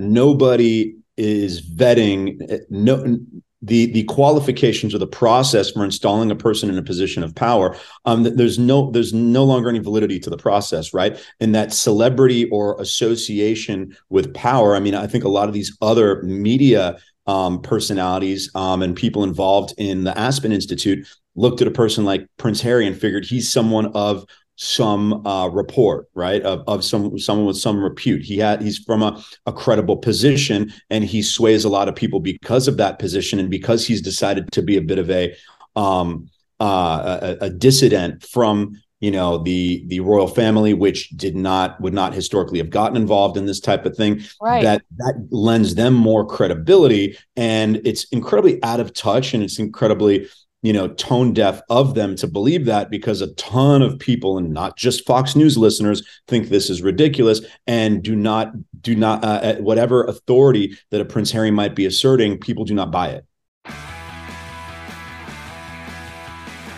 nobody is vetting no the the qualifications or the process for installing a person in a position of power um there's no there's no longer any validity to the process right? And that celebrity or association with power i mean i think a lot of these other media um, personalities um, and people involved in the aspen institute looked at a person like prince harry and figured he's someone of some uh, report, right? Of, of some someone with some repute. He had he's from a, a credible position, and he sways a lot of people because of that position, and because he's decided to be a bit of a um, uh, a, a dissident from you know the the royal family which did not would not historically have gotten involved in this type of thing right. that that lends them more credibility and it's incredibly out of touch and it's incredibly you know tone deaf of them to believe that because a ton of people and not just fox news listeners think this is ridiculous and do not do not uh, whatever authority that a prince harry might be asserting people do not buy it.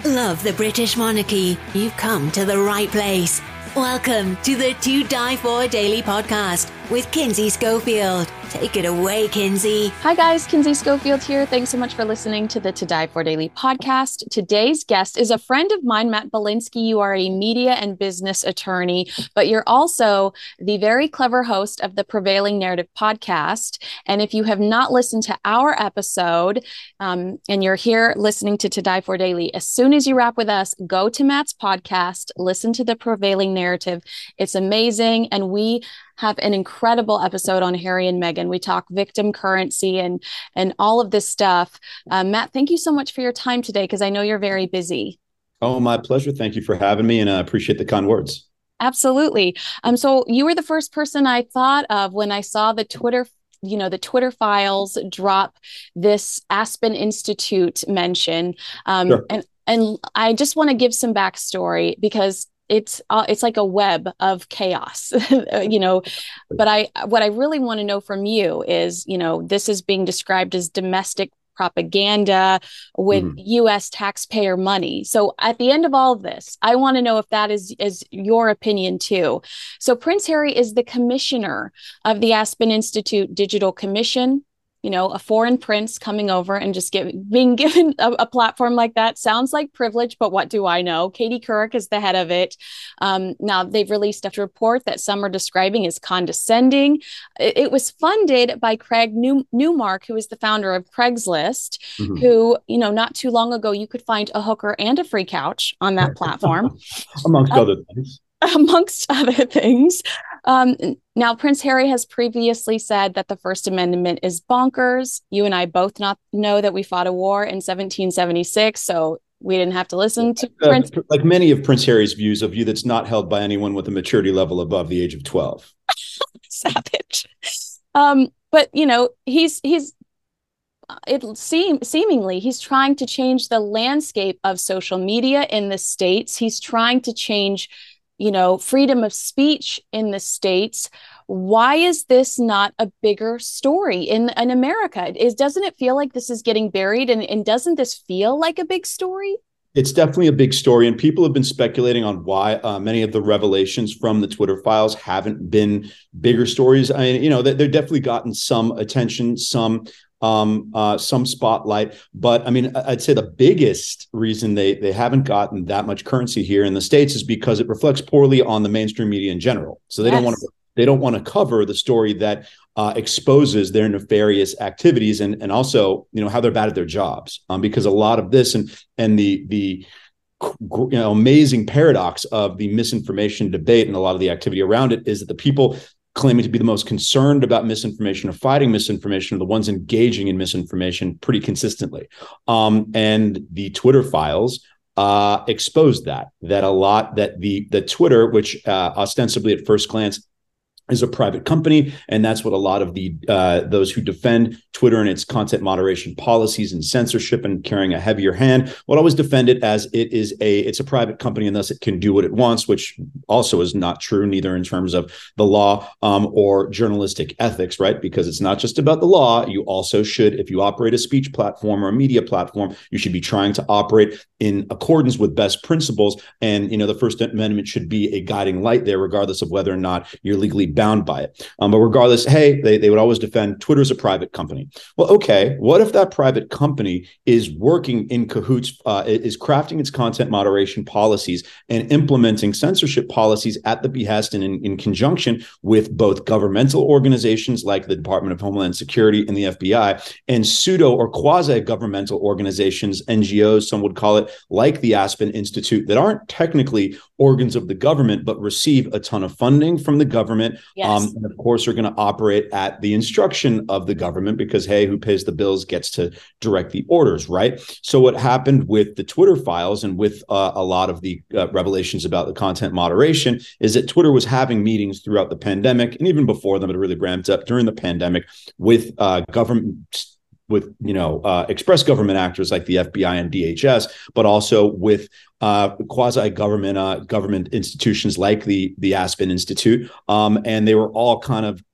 Love the british monarchy. You've come to the right place welcome to the To Di For Daily podcast with kinsey schofield Take it away, Kinsey. Hi, guys. Kinsey Schofield here. Thanks so much for listening to the To Di For Daily podcast. Today's guest is a friend of mine, Matt Bilinsky. You are a media and business attorney, but you're also the very clever host of the Prevailing Narrative podcast. And if you have not listened to our episode um, and you're here listening to To Di For Daily, as soon as you wrap with us, go to Matt's podcast, listen to the Prevailing Narrative. It's amazing. And we have an incredible episode on Harry and Meghan. We talk victim currency and and all of this stuff. Uh, Matt, thank you so much for your time today because I know you're very busy. Oh, my pleasure. Thank you for having me, and I appreciate the kind words. Absolutely. Um, so you were the first person I thought of when I saw the Twitter you know the twitter files drop this aspen institute mention um, sure. and and i just want to give some backstory because it's uh, it's like a web of chaos you know but i what i really want to know from you is you know this is being described as domestic propaganda with mm. US taxpayer money. So at the end of all of this, I want to know if that is is your opinion too. So Prince Harry is the commissioner of the Aspen Institute Digital Commission you know, a foreign prince coming over and just give, being given a, a, platform like that sounds like privilege, but what do I know? Katie Couric is the head of it. Um, now, they've released a report that some are describing as condescending. It, it was funded by Craig New- Newmark, who is the founder of Craigslist, mm-hmm. who, you know, not too long ago, you could find a hooker and a free couch on that platform. Amongst uh, other things. Amongst other things. Um, now, Prince Harry has previously said that the First Amendment is bonkers. You and I both not know that we fought a war in 1776, so we didn't have to listen to uh, Prince. Like many of Prince Harry's views, a view that's not held by anyone with a maturity level above the age of 12. Savage. Um, but you know, he's he's it seem seemingly he's trying to change the landscape of social media in the states. He's trying to change you know, freedom of speech in the states. Why is this not a bigger story in, in America? Is doesn't it feel like this is getting buried and, and doesn't this feel like a big story? It's definitely a big story, and people have been speculating on why uh, many of the revelations from the Twitter files haven't been bigger stories. I, mean, you know, they've definitely gotten some attention, some um, uh, some spotlight. But I mean, I'd say the biggest reason they they haven't gotten that much currency here in the states is because it reflects poorly on the mainstream media in general. So they yes. don't want to they don't want to cover the story that uh, exposes their nefarious activities and and also you know how they're bad at their jobs um, because a lot of this and and the the you know amazing paradox of the misinformation debate and a lot of the activity around it is that the people claiming to be the most concerned about misinformation or fighting misinformation are the ones engaging in misinformation pretty consistently. Um, and the Twitter files uh, exposed that that a lot that the the Twitter, which uh, ostensibly at first glance is a private company, and that's what a lot of the uh, those who defend Twitter and its content moderation policies and censorship and carrying a heavier hand will always defend it as it is a it's a private company and thus it can do what it wants, which also is not true neither in terms of the law um, or journalistic ethics, right? Because it's not just about the law. You also should, if you operate a speech platform or a media platform, you should be trying to operate in accordance with best principles. And you know, the First Amendment should be a guiding light there, regardless of whether or not you're legally bound by it. Um, but regardless, hey, they, they would always defend Twitter's a private company. Well, okay, what if that private company is working in cahoots, uh, is crafting its content moderation policies and implementing censorship policies at the behest and in, in conjunction with both governmental organizations like the Department of Homeland Security and the FBI and pseudo or quasi governmental organizations, NGOs, some would call it, like the Aspen Institute, that aren't technically organs of the government, but receive a ton of funding from the government. Yes. Um, and of course, are going to operate at the instruction of the government because, hey, who pays the bills gets to direct the orders, right? So, what happened with the Twitter files and with uh, a lot of the uh, revelations about the content moderation is that Twitter was having meetings throughout the pandemic and even before them, it really ramped up during the pandemic with uh, government with you know uh, express government actors like the FBI and DHS, but also with uh, quasi government uh, government institutions like the the Aspen Institute, um, and they were all kind of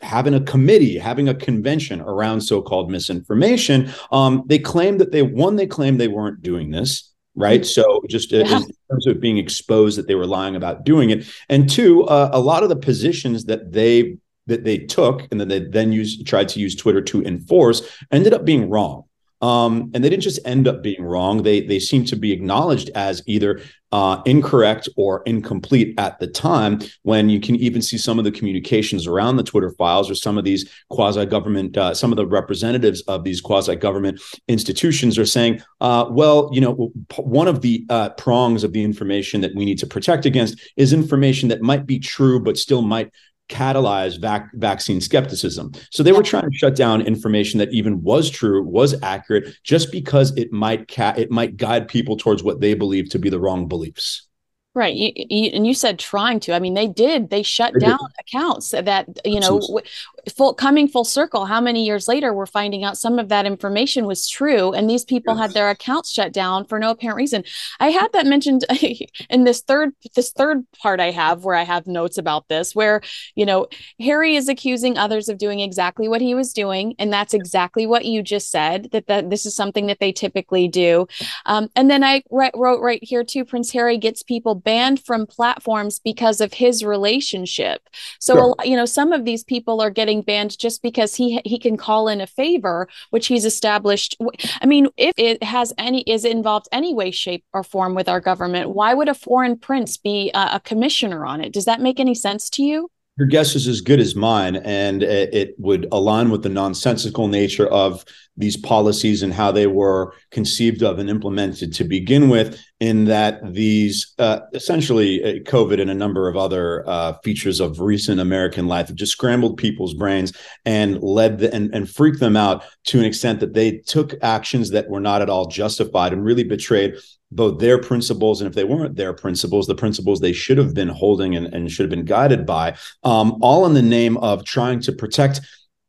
having a committee, having a convention around so-called misinformation. Um, they claimed that they one, they claimed they weren't doing this. Right. So just yeah. in terms of being exposed that they were lying about doing it. And two, uh, a lot of the positions that they that they took and that they then used tried to use Twitter to enforce ended up being wrong. Um, and they didn't just end up being wrong; they they seem to be acknowledged as either uh, incorrect or incomplete at the time. When you can even see some of the communications around the Twitter files, or some of these quasi government, uh, some of the representatives of these quasi government institutions are saying, uh, "Well, you know, one of the uh, prongs of the information that we need to protect against is information that might be true, but still might." Catalyze vac- vaccine skepticism. So they were trying to shut down information that even was true, was accurate, just because it might ca- it might guide people towards what they believe to be the wrong beliefs. Right. You, you, and you said trying to. I mean, they did. They shut they down did. accounts that, you know, w- full coming full circle. How many years later we're finding out some of that information was true and these people yes. had their accounts shut down for no apparent reason. I had that mentioned in this third this third part I have where I have notes about this where, you know, Harry is accusing others of doing exactly what he was doing and that's exactly what you just said that that this is something that they typically do. Um, and then I wrote right here too Prince Harry gets people banned from platforms because of his relationship. So, sure. you know, some of these people are getting banned just because he he can call in a favor, which he's established. I mean, if it has any is involved any way, shape, or form with our government, why would a foreign prince be a, a commissioner on it? Does that make any sense to you? Your guess is as good as mine, and it would align with the nonsensical nature of these policies and how they were conceived of and implemented to begin with. In that these uh, essentially uh, COVID and a number of other uh, features of recent American life have just scrambled people's brains and led the, and, and freaked them out to an extent that they took actions that were not at all justified and really betrayed both their principles and if they weren't their principles, the principles they should have been holding and, and should have been guided by, um, all in the name of trying to protect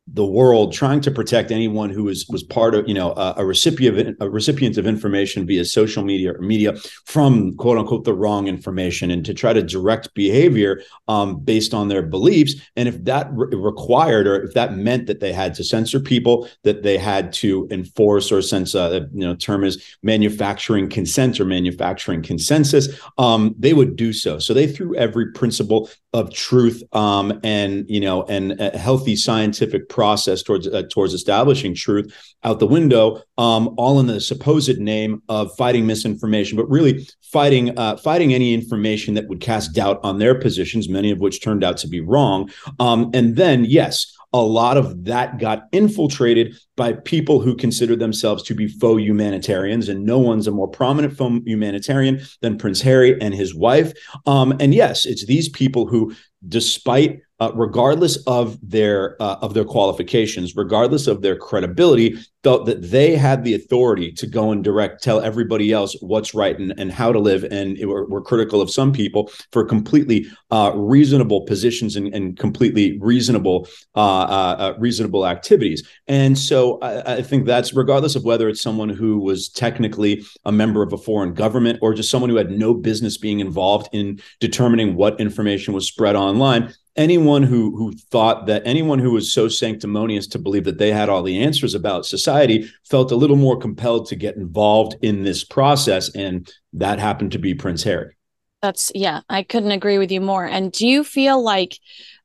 the world trying to protect anyone who was was part of you know a, a, recipient a recipient of information via social media or media from quote unquote the wrong information and to try to direct behavior um, based on their beliefs. And if that re- required or if that meant that they had to censor people that they had to enforce or sense uh, you know term is manufacturing consent or manufacturing consensus um, they would do so. So they threw every principle of truth um, and you know and a healthy scientific process towards uh, towards establishing truth out the window um, all in the supposed name of fighting misinformation but really fighting uh, fighting any information that would cast doubt on their positions many of which turned out to be wrong. Um, and then yes a lot of that got infiltrated by people who consider themselves to be faux humanitarians, and no one's a more prominent faux humanitarian than Prince Harry and his wife. Um, and yes, it's these people who, despite uh, regardless of their uh, of their qualifications, regardless of their credibility, felt that they had the authority to go and direct tell everybody else what's right and, and how to live. And were, were critical of some people for completely uh, reasonable positions and, and completely reasonable uh, uh, uh, reasonable activities. And so I, I, think that's regardless of whether it's someone who was technically a member of a foreign government or just someone who had no business being involved in determining what information was spread online anyone who who thought that anyone who was so sanctimonious to believe that they had all the answers about society felt a little more compelled to get involved in this process and that happened to be prince harry. That's yeah i couldn't agree with you more. And do you feel like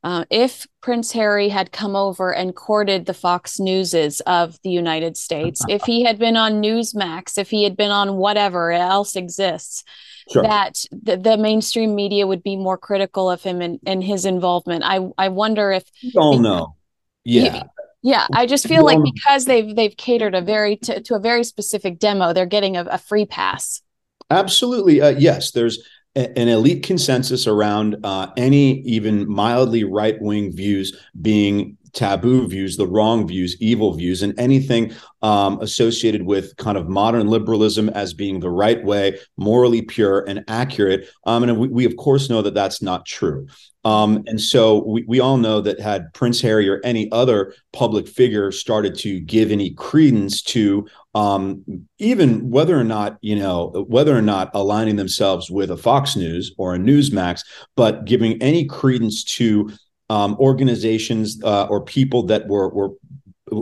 uh, if Prince Harry had come over and courted the Fox Newses of the United States, if he had been on Newsmax, if he had been on whatever else exists, sure. that the, the, mainstream media would be more critical of him and, and his involvement. I I wonder if we all know, yeah. yeah, I just feel like because they've they've catered a very to, to a very specific demo, they're getting a, a free pass. Absolutely, uh, yes. There's an elite consensus around uh, any even mildly right wing views being taboo views, the wrong views, evil views, and anything um, associated with kind of modern liberalism as being the right way, morally pure and accurate. Um, and we, we, of course, know that that's not true. Um, and so we, we all know that had Prince Harry or any other public figure started to give any credence to um, even whether or not you know whether or not aligning themselves with a Fox News or a Newsmax, but giving any credence to um, organizations uh, or people that were were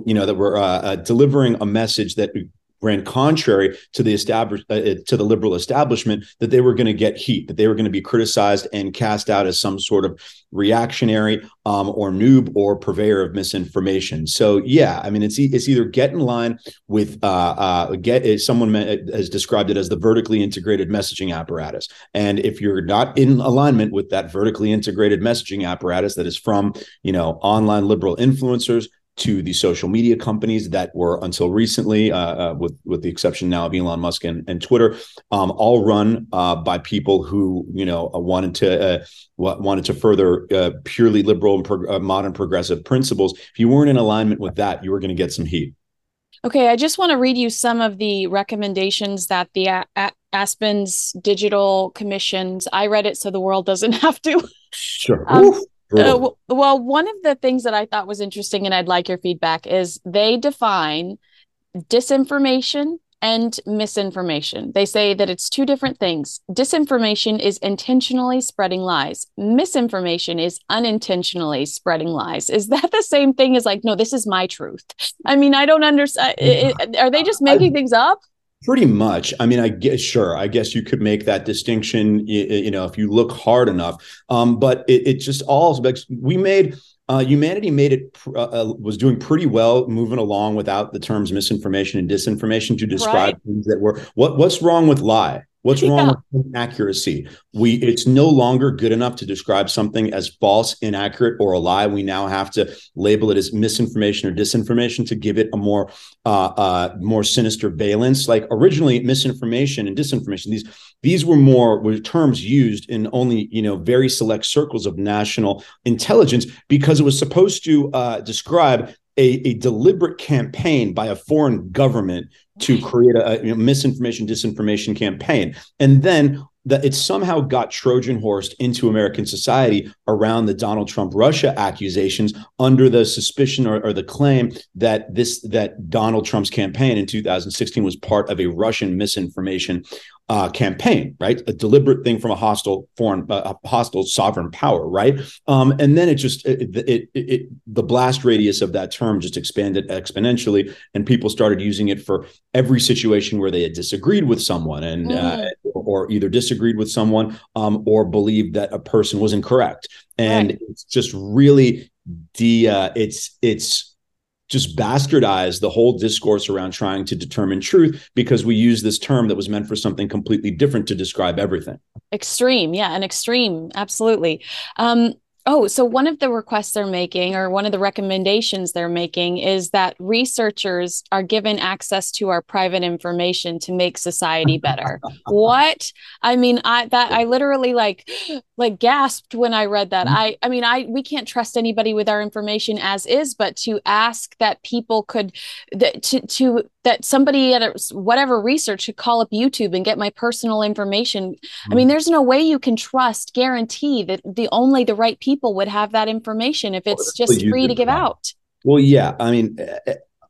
you know that were uh, uh, delivering a message that ran contrary to the established uh, uh, to the liberal establishment that they were going to get heat that they were going to be criticized and cast out as some sort of reactionary um, or noob or purveyor of misinformation. So yeah i mean it's it's either get in line with uh, uh, get someone has described it as the vertically integrated messaging apparatus. And if you're not in alignment with that vertically integrated messaging apparatus that is from you know online liberal influencers to the social media companies that were until recently, uh, uh, with with the exception now of Elon Musk and, and Twitter, um, all run uh, by people who you know uh, wanted to uh, wanted to further uh, purely liberal and pro- modern progressive principles. If you weren't in alignment with that, you were going to get some heat. Okay, I just want to read you some of the recommendations that the a- a- Aspen's digital commissions. I read it so the world doesn't have to. Sure. Um, uh, well, one of the things that I thought was interesting, and I'd like your feedback, is they define disinformation and misinformation. They say that it's two different things. Disinformation is intentionally spreading lies. Misinformation is unintentionally spreading lies. Is that the same thing as like, no, this is my truth? I mean, I don't understand. Are they just making I, things up? Pretty much. I mean, I guess sure. I guess you could make that distinction. You, you know, if you look hard enough. Um, but it, it just all we made. Uh, humanity made it uh, uh, was doing pretty well moving along without the terms misinformation and disinformation to describe right. things that were what what's wrong with lie What's wrong yeah. with accuracy? We it's no longer good enough to describe something as false, inaccurate, or a lie. We now have to label it as misinformation or disinformation to give it a more uh, uh, more sinister valence. Like originally, misinformation and disinformation these these were more were terms used in only you know very select circles of national intelligence because it was supposed to uh, describe a, a, deliberate campaign by a foreign government to mm-hmm. create a, a misinformation, disinformation campaign. And then that it somehow got Trojan horsed into American society around the Donald Trump Russia accusations under the suspicion or, or, the claim that this that Donald Trump's campaign in 2016 was part of a Russian misinformation uh, campaign, right? A deliberate thing from a hostile foreign, uh, hostile sovereign power, right? Um, and then it just it, it, it, it, the blast radius of that term just expanded exponentially, and people started using it for every situation where they had disagreed with someone, and mm. uh, or either disagreed with someone um, or believed that a person was incorrect, and right. it's just really the uh, it's it's just bastardize the whole discourse around trying to determine truth because we use this term that was meant for something completely different to describe everything. Extreme, yeah, an extreme, absolutely. Um, Oh, so one of the requests they're making, or one of the recommendations they're making, is that researchers are given access to our private information to make society better. what? I mean, I that I literally like like gasped when I read that. Mm-hmm. I I mean, I we can't trust anybody with our information as is, but to ask that people could that to to that somebody at a, whatever research could call up YouTube and get my personal information. Mm-hmm. I mean, mm-hmm. there's no way you can trust, guarantee that the only the right people would have that information if it's well, just free to give out. Well, yeah. I mean,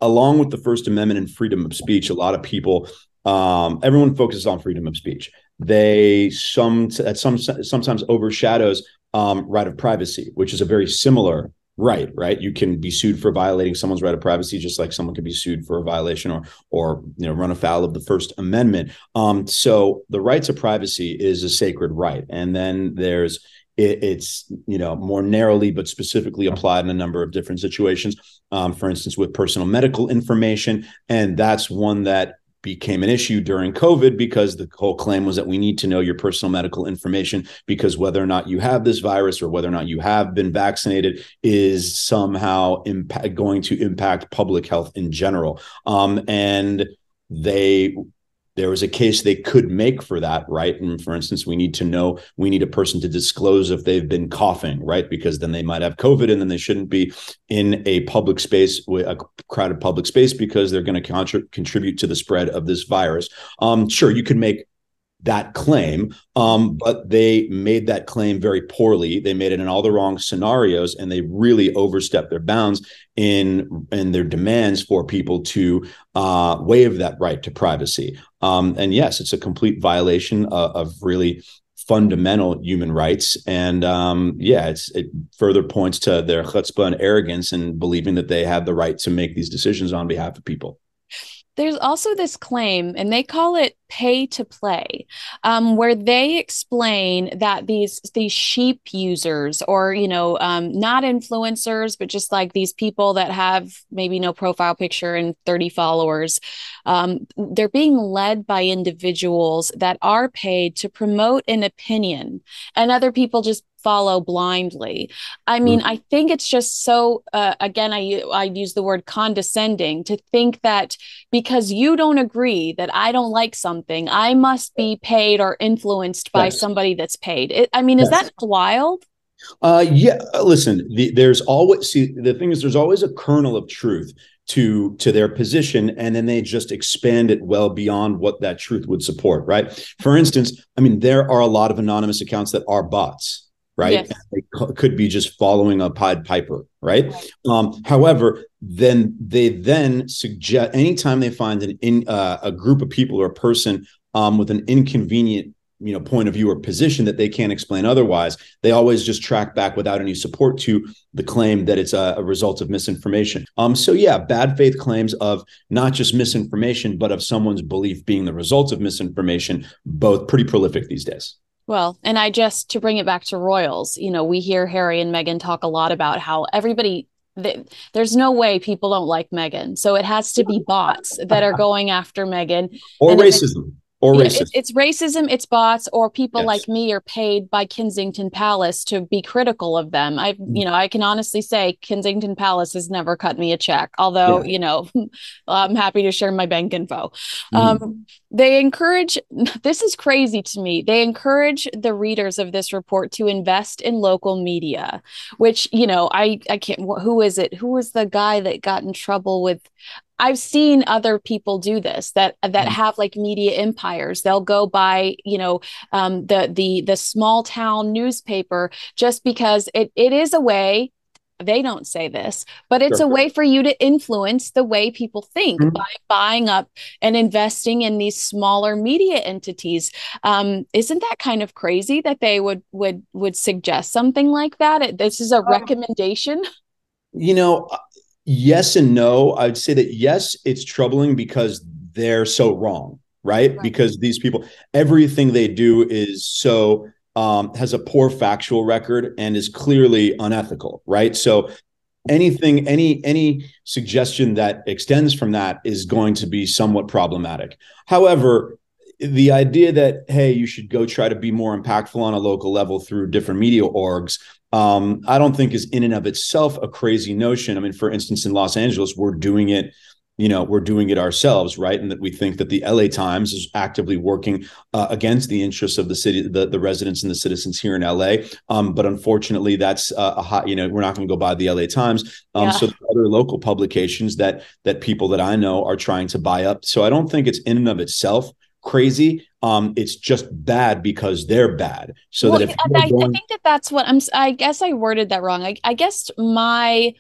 along with the First Amendment and freedom of speech, a lot of people, um, everyone focuses on freedom of speech. They some at some sometimes overshadows um, right of privacy, which is a very similar right right? You can be sued for violating someone's right of privacy just like someone could be sued for a violation or or you know run afoul of the first amendment. Um so the rights of privacy is a sacred right. And then there's it, it's you know more narrowly but specifically applied in a number of different situations. Um, for instance, with personal medical information, and that's one that became an issue during COVID because the whole claim was that we need to know your personal medical information because whether or not you have this virus or whether or not you have been vaccinated is somehow impact, going to impact public health in general. Um, and they there was a case they could make for that, right? And for instance, we need to know, we need a person to disclose if they've been coughing, right? Because then they might have COVID and then they shouldn't be in a public space, a crowded public space, because they're going to contri- contribute to the spread of this virus. Um, sure, you could make that claim, um, but they made that claim very poorly. They made it in all the wrong scenarios, and they really overstepped their bounds in in their demands for people to uh, waive that right to privacy. Um, and yes, it's a complete violation of, of really fundamental human rights. And um, yeah, it further points to their chutzpah and arrogance and believing that they have the right to make these decisions on behalf of people. There's also this claim, and they call it pay to play, um, where they explain that these these sheep users, or you know, um, not influencers, but just like these people that have maybe no profile picture and 30 followers, um, they're being led by individuals that are paid to promote an opinion, and other people just follow blindly. I mean, mm I think it's just so. Uh, again, I I use the word condescending to think that because you don't agree that I don't like something, I must be paid or influenced by yes. somebody that's paid. It, I mean, is that wild? Uh, yeah. Listen, the, there's always see the thing is there's always a kernel of truth to to their position and then they just expand it well beyond what that truth would support right for instance i mean there are a lot of anonymous accounts that are bots right? Yes. They could be just following a Pied Piper, right? Um, however, then they then suggest anytime they find an in uh, a group of people or a person um, with an inconvenient you know point of view or position that they can't explain otherwise they always just track back without any support to the claim that it's a, a, result of misinformation um so yeah bad faith claims of not just misinformation but of someone's belief being the result of misinformation both pretty prolific these days well, and I just to bring it back to royals, you know, we hear Harry and Meghan talk a lot about how everybody there's no way people don't like Meghan. So it has to be bots that are going after Meghan. Or and racism or racism. It, it's racism, it's bots, or people yes. like me are paid by Kensington Palace to be critical of them. I, mm. you know, I can honestly say Kensington Palace has never cut me a check, although, yeah. you know, I'm happy to share my bank info. Mm. Um, they encourage, this is crazy to me. They encourage the readers of this report to invest in local media, which, you know, I, I can't, who is it? Who was the guy that got in trouble with, I've seen other people do this that that mm-hmm. have like media empires. They'll go buy, you know, um, the the the small town newspaper just because it it is a way. They don't say this, but it's sure. a way for you to influence the way people think mm-hmm. by buying up and investing in these smaller media entities. Um, isn't that kind of crazy that they would would would suggest something like that? This is a recommendation. You know, yes and no. I'd say that yes, it's troubling because they're so wrong, right? right. Because these people, everything they do is so um, has a poor factual record and is clearly unethical, right? So anything, any any suggestion that extends from that is going to be somewhat problematic. However, the idea that hey, you should go try to be more impactful on a local level through different media orgs um, I don't think is in and of itself a crazy notion. I mean, for instance, in Los Angeles, we're doing it you know we're doing it ourselves right and that we think that the la times is actively working uh, against the interests of the city the, the residents and the citizens here in la um, but unfortunately that's uh, a hot you know we're not going to go by the la times um, yeah. so other local publications that that people that i know are trying to buy up so i don't think it's in and of itself crazy. Um, it's just bad because they're bad. So well, that if I, going- I, think that that's what I'm. I guess I worded that wrong. I, I guess my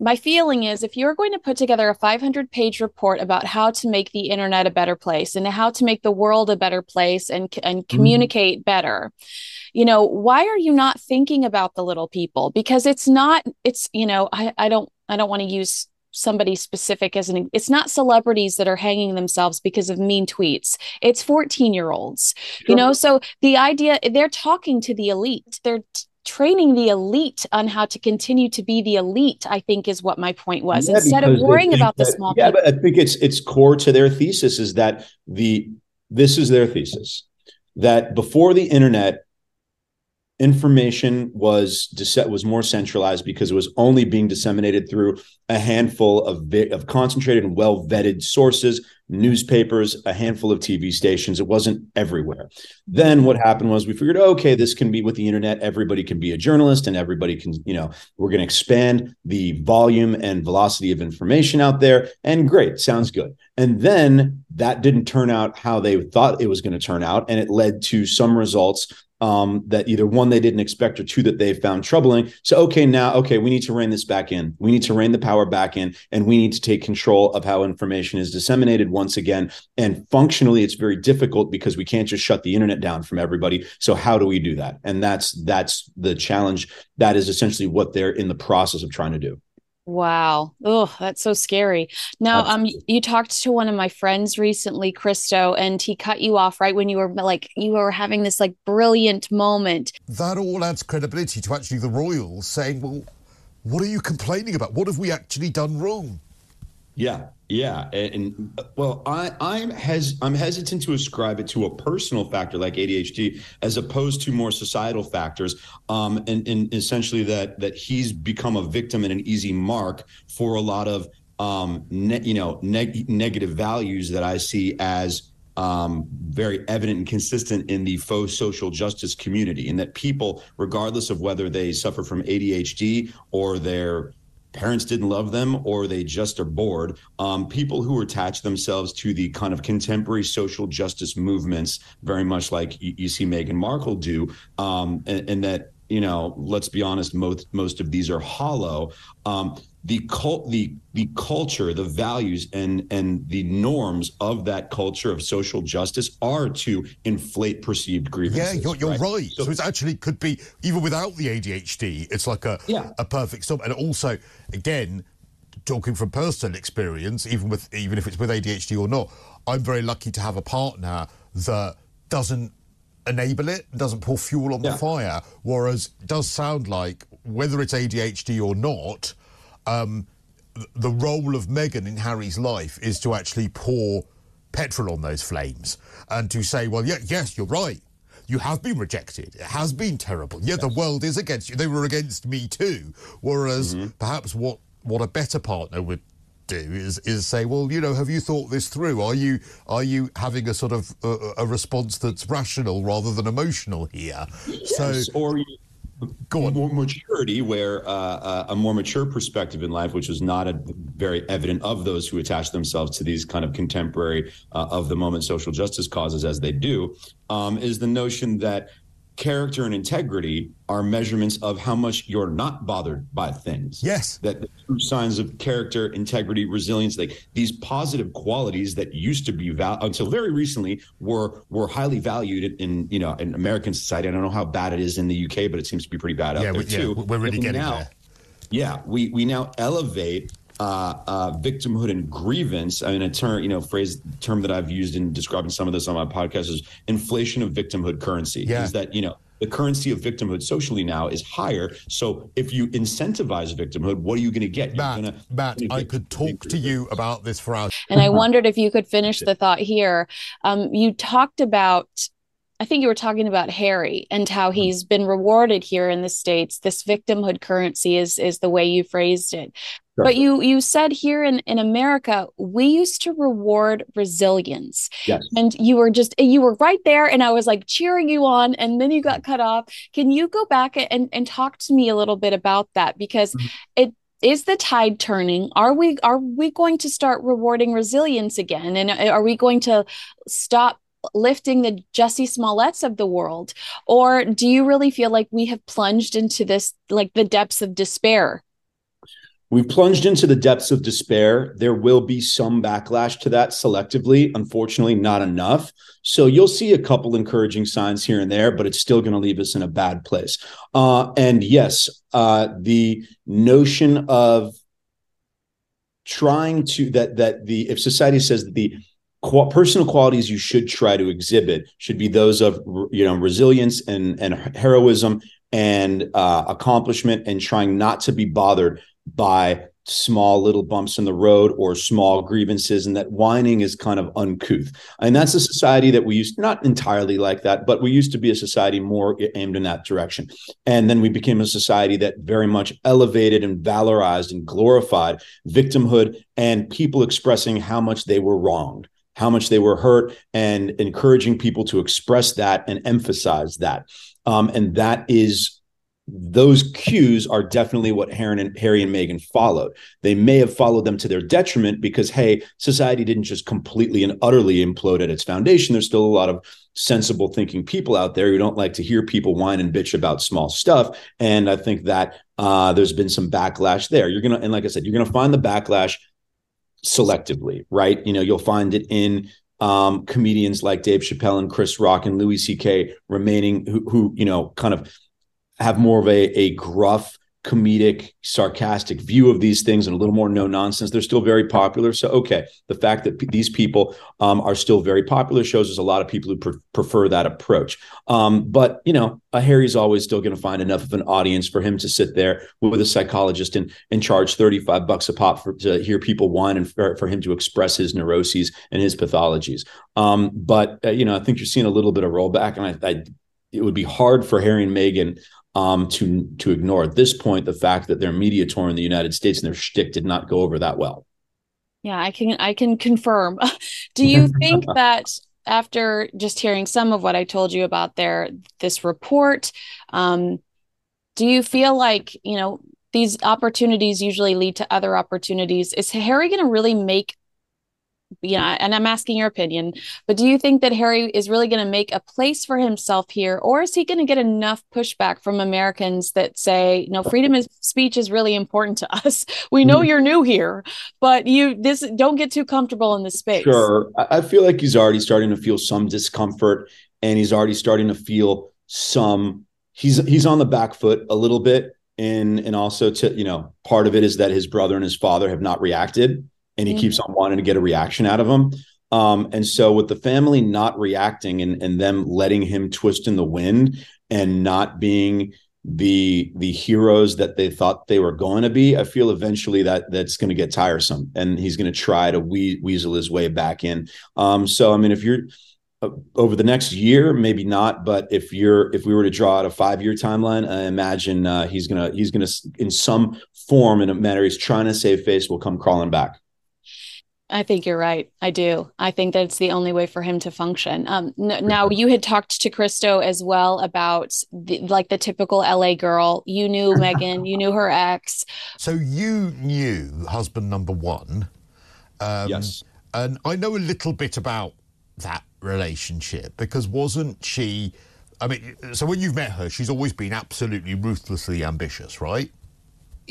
my feeling is if you're going to put together a 500 page report about how to make the internet a better place and how to make the world a better place and and mm-hmm. communicate mm. better you know why are you not thinking about the little people because it's not it's you know i i don't i don't want to use somebody specific as an it's not celebrities that are hanging themselves because of mean tweets it's 14 year olds sure. you know so the idea they're talking to the elite they're training the elite on how to continue to be the elite i think is what my point was yeah, instead of worrying about that, the small yeah people. but i think it's it's core to their thesis is that the this is their thesis that before the internet information was was more centralized because it was only being disseminated through a handful of of concentrated and well vetted sources newspapers a handful of tv stations. It wasn't everywhere. Then what happened was we figured okay this can be with the internet everybody can be a journalist and everybody can you know we're going to expand the volume and velocity of information out there and great sounds good. And then that didn't turn out how they thought it was going to turn out and it led to some results um, that either one they didn't expect or two that they found troubling. So okay, now okay, we need to rein this back in. We need to rein the power back in, and we need to take control of how information is disseminated once again. And functionally, it's very difficult because we can't just shut the internet down from everybody. So how do we do that? And that's that's the challenge. That is essentially what they're in the process of trying to do. Wow. Oh, that's so scary. Now, um, you talked to one of my friends recently, Cristo, and he cut you off right when you were like you were having this like brilliant moment. That all adds credibility to actually the royals saying, "Well, what are you complaining about? What have we actually done wrong?" Yeah, yeah, and, and, well, I I'm hes I'm hesitant to ascribe it to a personal factor like ADHD as opposed to more societal factors. Um, and, and essentially that that he's become a victim and an easy mark for a lot of um, ne- you know neg- negative values that I see as um, very evident and consistent in the faux social justice community, and that people, regardless of whether they suffer from ADHD or they're parents didn't love them or they just are bored. Um, people who attach themselves to the kind of contemporary social justice movements, very much like you, you see Meghan Markle do, um, and, and, that you know, let's be honest, most most of these are hollow. Um, the cult, the the culture, the values, and and the norms of that culture of social justice are to inflate perceived grievances. Yeah, you're, you're right. right. So, so it actually could be even without the ADHD, it's like a yeah. a perfect storm. And also, again, talking from personal experience, even with even if it's with ADHD or not, I'm very lucky to have a partner that doesn't enable it, doesn't pour fuel on yeah. the fire. Whereas it does sound like whether it's ADHD or not, um, the role of Meghan in Harry's life is to actually pour petrol on those flames and to say, well, yeah, yes, you're right. You have been rejected. It has been terrible. Yeah, yes. the world is against you. They were against me too. Whereas mm-hmm. perhaps what what a better partner would do is is say, well, you know, have you thought this through? Are you are you having a sort of uh, a response that's rational rather than emotional here? Yes, so, or Go on. more maturity, where uh, uh, a more mature perspective in life, which is not a, very evident of those who attach themselves to these kind of contemporary uh, of the moment social justice causes as they do, um, is the notion that character and integrity are measurements of how much you're not bothered by things. Yes. That the true signs of character, integrity, resilience, like these positive qualities that used to be val- until very recently were were highly valued in, in, you know in American society. I don't know how bad it is in the UK, but it seems to be pretty bad out yeah, there we, too. Yeah, we're really getting now, there. Yeah, we we now elevate uh, uh, victimhood and grievance. I mean, a term, you know, phrase term that I've used in describing some of this on my podcast is inflation of victimhood currency. Yeah. Is that you know the currency of victimhood socially now is higher. So if you incentivize victimhood, what are you going to get? Matt, gonna, Matt, I could talk to you about this for hours. And I wondered if you could finish the thought here. Um, you talked about I think you were talking about Harry and how mm-hmm. he's been rewarded here in the states. This victimhood currency is is the way you phrased it. Sure. But you you said here in in America we used to reward resilience. Yes. And you were just you were right there and I was like cheering you on and then you got cut off. Can you go back and and talk to me a little bit about that because mm-hmm. it is the tide turning are we are we going to start rewarding resilience again and are we going to stop lifting the Jussie Smolletts of the world? Or do you really feel like we have plunged into this, like the depths of despair? We've plunged into the depths of despair. There will be some backlash to that selectively. Unfortunately, not enough. So you'll see a couple encouraging signs here and there, but it's still going to leave us in a bad place. Uh, and yes, uh, the notion of trying to that that the if society says that the personal qualities you should try to exhibit should be those of you know resilience and and heroism and uh, accomplishment and trying not to be bothered by small little bumps in the road or small grievances and that whining is kind of uncouth. And that's a society that we used not entirely like that but we used to be a society more aimed in that direction. And then we became a society that very much elevated and valorized and glorified victimhood and people expressing how much they were wronged how much they were hurt and encouraging people to express that and emphasize that um, and that is those cues are definitely what Harry and Harry and Meghan followed. They may have followed them to their detriment because, hey, society didn't just completely and utterly implode at its foundation. There's still a lot of sensible thinking people out there who don't like to hear people whine and bitch about small stuff. And I think that uh, there's been some backlash there. You're gonna, and like I said, you're gonna find the backlash selectively, right? You know, you'll find it in um, comedians like Dave Chappelle and Chris Rock and Louis C.K. remaining who, who you know, kind of have more of a, a gruff, comedic, sarcastic view of these things and a little more no nonsense. They're still very popular. So, okay, the fact that p- these people um, are still very popular shows us a lot of people who pre- prefer that approach. Um, but, you know, a Harry's always still going to find enough of an audience for him to sit there with a psychologist and, and charge 35 bucks a pop for, to hear people whine and for, for him to express his neuroses and his pathologies. Um, but, uh, you know, I think you're seeing a little bit of rollback. And I, I it would be hard for Harry and Meghan um, to to ignore at this point the fact that their media tour in the United States and their shtick did not go over that well. Yeah, I can I can confirm. Do you think that after just hearing some of what I told you about their this report, um, do you feel like you know these opportunities usually lead to other opportunities? Is Harry going to really make yeah, and I'm asking your opinion, but do you think that Harry is really going to make a place for himself here, or is he going to get enough pushback from Americans that say, no, freedom of speech is really important to us. We know mm-hmm. you're new here, but you this don't get too comfortable in this space. Sure, I feel like he's already starting to feel some discomfort, and he's already starting to feel some. He's he's on the back foot a little bit, and and also to you know part of it is that his brother and his father have not reacted and he mm-hmm. keeps on wanting to get a reaction out of him. Um, and so with the family not reacting and, and them letting him twist in the wind and not being the the heroes that they thought they were going to be, I feel eventually that that's going to get tiresome, and he's going to try to we- weasel his way back in. Um, so I mean, if you're uh, over the next year, maybe not, but if you're if we were to draw out a five year timeline, I imagine uh, he's gonna he's gonna in some form in a matter he's trying to save face will come crawling back. I think you're right. I do. I think that's the only way for him to function. Um, n- now you had talked to Cristo as well about the, like the typical LA girl. You knew Meghan. you knew her ex. So you knew husband number one. Um, yes. And I know a little bit about that relationship because wasn't she? I mean, so when you've met her, she's always been absolutely ruthlessly ambitious, right?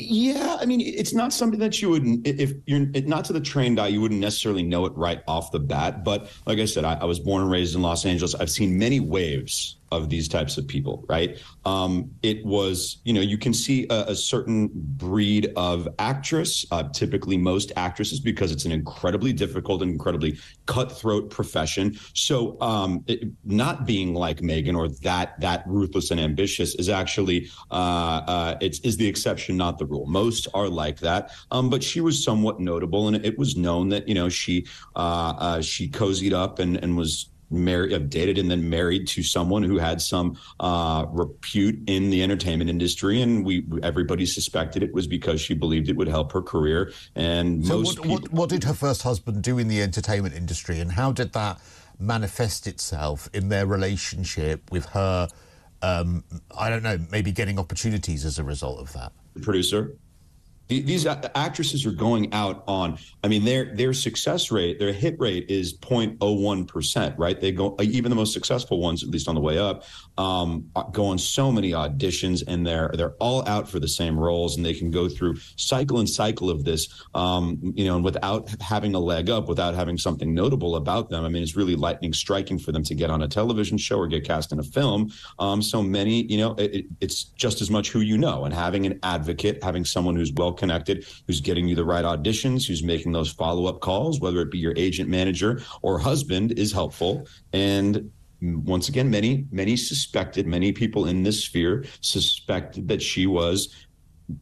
Yeah, I mean, it's not something that you would, if you're not to the trained eye, you wouldn't necessarily know it right off the bat. But like I said, I, I was born and raised in Los Angeles. I've seen many waves of these types of people, right? Um, it was, you know, you can see a, a certain breed of actress, uh, typically most actresses, because it's an incredibly difficult and incredibly cutthroat profession. So, um, it, not being like Meghan or that that ruthless and ambitious is actually uh, uh, it's is the exception, not the rule. Most are like that, um, but she was somewhat notable, and it was known that you know she uh, uh, she cozied up and and was married, uh, dated, and then married to someone who had some uh, repute in the entertainment industry, and we everybody suspected it was because she believed it would help her career. And so, what, people- what, what did her first husband do in the entertainment industry, and how did that manifest itself in their relationship with her? Um, I don't know, maybe getting opportunities as a result of that. Producer these actresses are going out on i mean their their success rate their hit rate is 0.01% right? They go even the most successful ones at least on the way up um, go on so many auditions and they're they're all out for the same roles and they can go through cycle and cycle of this um, you know and without having a leg up without having something notable about them. I mean it's really lightning striking for them to get on a television show or get cast in a film. Um, so many you know it, it's just as much who you know and having an advocate having someone who's well connected, who's getting you the right auditions, who's making those follow up calls, whether it be your agent, manager, or husband, is helpful. And once again, many, many suspected, many people in this sphere suspected that she was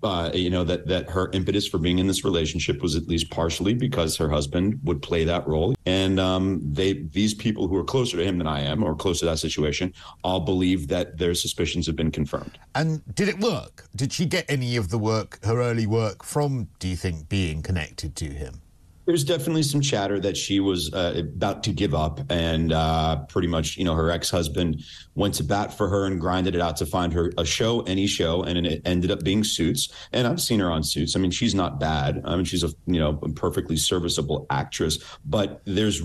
uh, you know that that her impetus for being in this relationship was at least partially because her husband would play that role, and um, they these people who are closer to him than I am, or close to that situation, all believe that their suspicions have been confirmed. And did it work? Did she get any of the work, her early work, from? Do you think being connected to him? There's definitely some chatter that she was uh, about to give up and uh, pretty much you know her ex-husband went to bat for her and grinded it out to find her a show any show and it ended up being suits. And i've seen her on suits. I mean she's not bad. I mean she's a you know perfectly serviceable actress but there's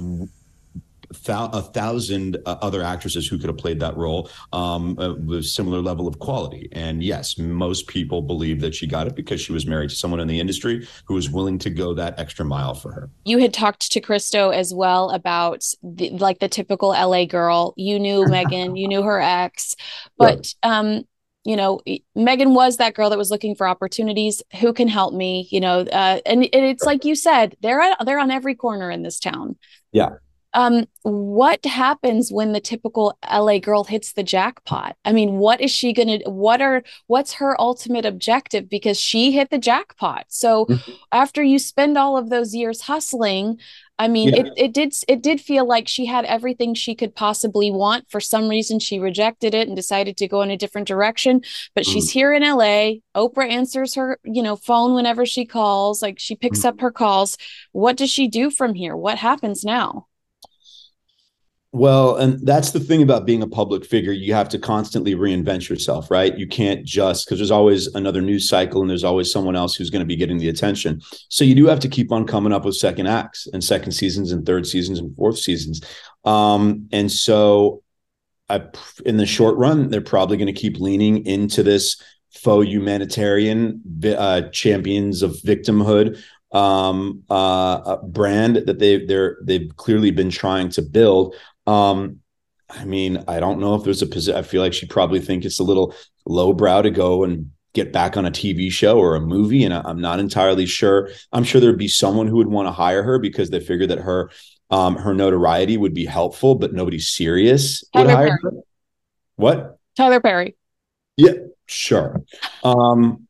a thousand uh, other actresses who could have played that role um, uh, with similar level of quality. And yes, most people believe that she got it because she was married to someone in the industry who was willing to go that extra mile for her. You had talked to Cristo as well about the, like the typical LA girl. You knew Meghan, you knew her ex, but right. um, you know Meghan was that girl that was looking for opportunities who can help me you know uh, and, and it's like you said they're they're on every corner in this town yeah um, what happens when the typical LA girl hits the jackpot? I mean, what is she gonna what are what's her ultimate objective? Because she hit the jackpot. So mm-hmm. after you spend all of those years hustling, I mean, yeah. it, it did it did feel like she had everything she could possibly want. For some reason, she rejected it and decided to go in a different direction. But mm. she's here in LA. Oprah answers her, you know, phone whenever she calls. Like she picks mm. up her calls. What does she do from here? What happens now? Well, and that's the thing about being a public figure. You have to constantly reinvent yourself, right? You can't just because there's always another news cycle and there's always someone else who's going to be getting the attention. So you do have to keep on coming up with second acts and second seasons and third seasons and fourth seasons. Um, and so I, in the short run, they're probably going to keep leaning into this faux humanitarian uh, champions of victimhood um, uh, brand that they they're they've clearly been trying to build um, I mean, I don't know if there's a position. I feel like she probably think it's a little lowbrow to go and get back on a TV show or a movie, and I'm not entirely sure. I'm sure there'd be someone who would want to hire her because they figure that her um, her notoriety would be helpful, but nobody serious Tyler would hire Perry. her. What? Tyler Perry. Yeah, sure. Um,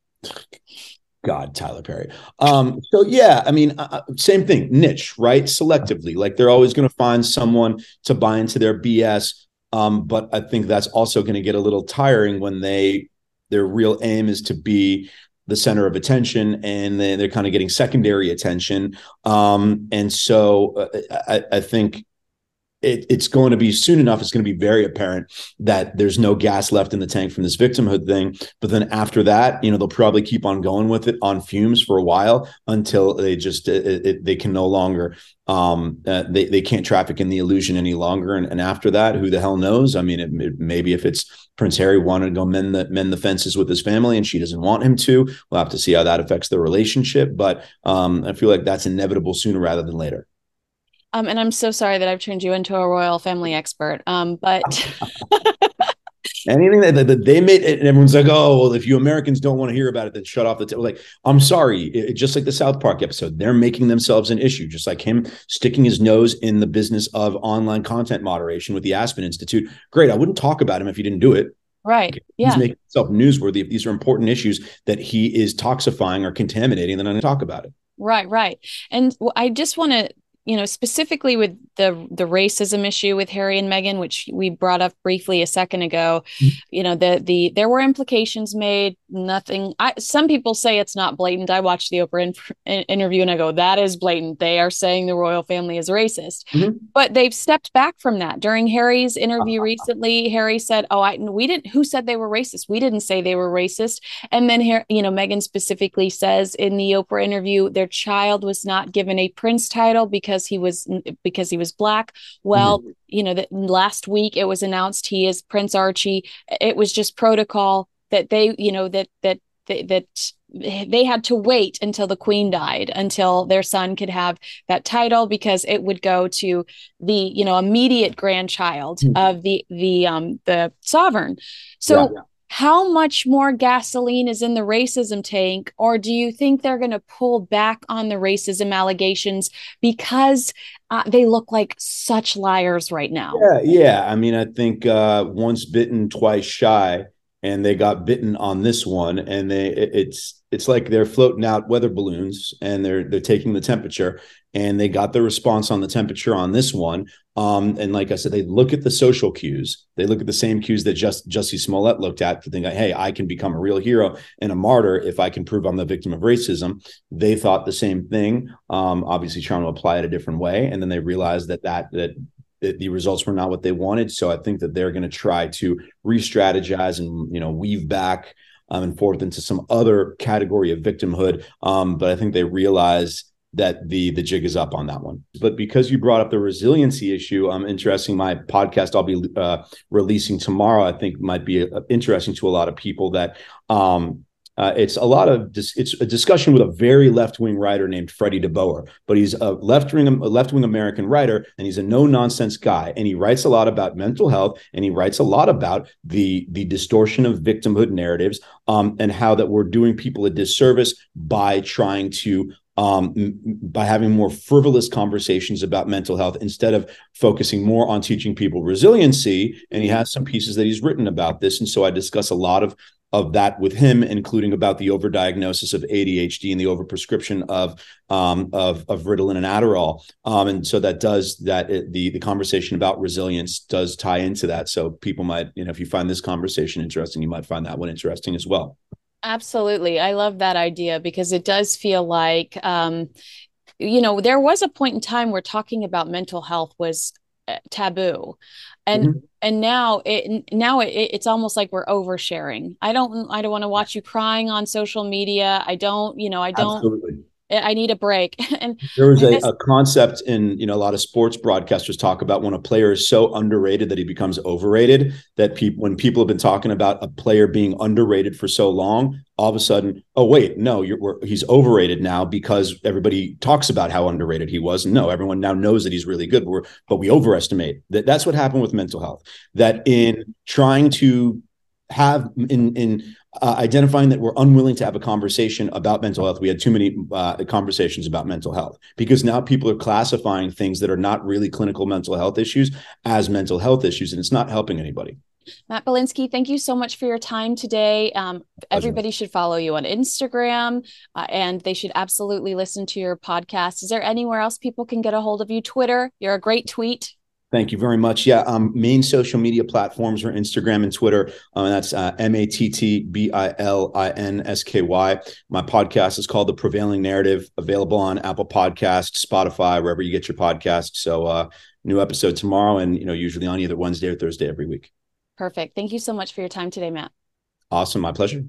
God, Tyler Perry. Um, so yeah, I mean, uh, uh same thing, niche, right? Selectively, like they're always going to find someone to buy into their BS. Um, but I think that's also going to get a little tiring when they their real aim is to be the center of attention and they, they're kind of getting secondary attention. Um, and so uh, I, I think it, it's going to be soon enough. It's going to be very apparent that there's no gas left in the tank from this victimhood thing. But then after that, you know, they'll probably keep on going with it on fumes for a while until they just it, it, they can no longer um, uh, they they can't traffic in the illusion any longer. And, and after that, who the hell knows? I mean, it, maybe if it's Prince Harry wanted to go mend the mend the fences with his family, and she doesn't want him to, we'll have to see how that affects their relationship. But um, I feel like that's inevitable sooner rather than later. Um, and I'm so sorry that I've turned you into a royal family expert. Um, but anything that, that, they made, and everyone's like, "Oh, well, if you Americans don't want to hear about it, then shut off the." T-. Like, I'm sorry. It, just like the South Park episode, they're making themselves an issue, just like him sticking his nose in the business of online content moderation with the Aspen Institute. Great. I wouldn't talk about him if he didn't do it. Right. Okay. Yeah. He's making himself newsworthy. If these are important issues that he is toxifying or contaminating, then I'm going to talk about it. Right, right. And I just want to you know specifically with the the racism issue with Harry and Meghan which we brought up briefly a second ago mm-hmm. you know the the there were implications made nothing I some people say it's not blatant I watched the Oprah in, interview and I go that is blatant they are saying the royal family is racist mm-hmm. but they've stepped back from that during Harry's interview uh-huh. recently Harry said oh I we didn't who said they were racist we didn't say they were racist and then here you know Meghan specifically says in the Oprah interview their child was not given a prince title because because he was because he was black. Well, mm-hmm. you know, that last week it was announced he is Prince Archie. It was just protocol that they, you know, that that that, that they had to wait until the queen died until their son could have that title because it would go to the you know immediate grandchild mm-hmm. of the the um the sovereign. So yeah, yeah. how much more gasoline is in the racism tank or do you think they're going to pull back on the racism allegations because uh, they look like such liars right now? Yeah yeah. I mean i think uh, once bitten twice shy and they got bitten on this one and they it's it's like they're floating out weather balloons and they're they're taking the temperature and they got the response on the temperature on this one. Um, and like i said they look at the social cues. They look at the same cues that just jussie smollett looked at to think hey i can become a real hero and a martyr if i can prove i'm the victim of racism. They thought the same thing. Um, obviously trying to apply it a different way and then they realized that that that the results were not what they wanted. So I think that they're going to try to re-strategize and you know weave back um, and forth into some other category of victimhood. Um, but I think they realize that the the jig is up on that one. But because you brought up the resiliency issue, um, interesting. My podcast I'll be uh, releasing tomorrow. I think might be uh, interesting to a lot of people that um, uh, it's a lot of dis- it's a discussion with a very left wing writer named Freddie DeBoer, but he's a left wing left wing American writer, and he's a no nonsense guy, and he writes a lot about mental health, and he writes a lot about the the distortion of victimhood narratives, um, and how that we're doing people a disservice by trying to um, by having more frivolous conversations about mental health instead of focusing more on teaching people resiliency. And he has some pieces that he's written about this. And so I discuss a lot of of that with him, including about the overdiagnosis of ADHD and the overprescription of um, of, of Ritalin and Adderall. Um, and so that does that it, the the conversation about resilience does tie into that. So people might, you know, if you find this conversation interesting, you might find that one interesting as well. Absolutely, I love that idea because it does feel like. Um, you know, there was a point in time where talking about mental health was taboo and mm-hmm. and now it now it, it's almost like we're oversharing i don't i don't want to watch you crying on social media i don't you know i don't Absolutely. I need a break. and there was a, a, concept in, you know, a lot of sports broadcasters talk about when a player is so underrated that he becomes overrated. That people, when people have been talking about a player being underrated for so long, all of a sudden, oh wait, no, he's overrated now because everybody talks about how underrated he was. No, everyone now knows that he's really good, but, but we overestimate that. That's what happened with mental health. That in trying to have in in uh, identifying that we're unwilling to have a conversation about mental health. We had too many uh, conversations about mental health because now people are classifying things that are not really clinical mental health issues as mental health issues, and it's not helping anybody. Matt Bilinsky, thank you so much for your time today. Um, everybody should follow you on Instagram uh, and they should absolutely listen to your podcast. Is there anywhere else people can get a hold of you? Twitter, you're a great tweet. Thank you very much. Yeah, um, main social media platforms are Instagram and Twitter. Um, that's uh, M A T T B I L I N S K Y. My podcast is called The Prevailing Narrative, available on Apple Podcasts, Spotify, wherever you get your podcasts. So, uh, new episode tomorrow, and you know, usually on either Wednesday or Thursday every week. Perfect. Thank you so much for your time today, Matt. Awesome. My pleasure.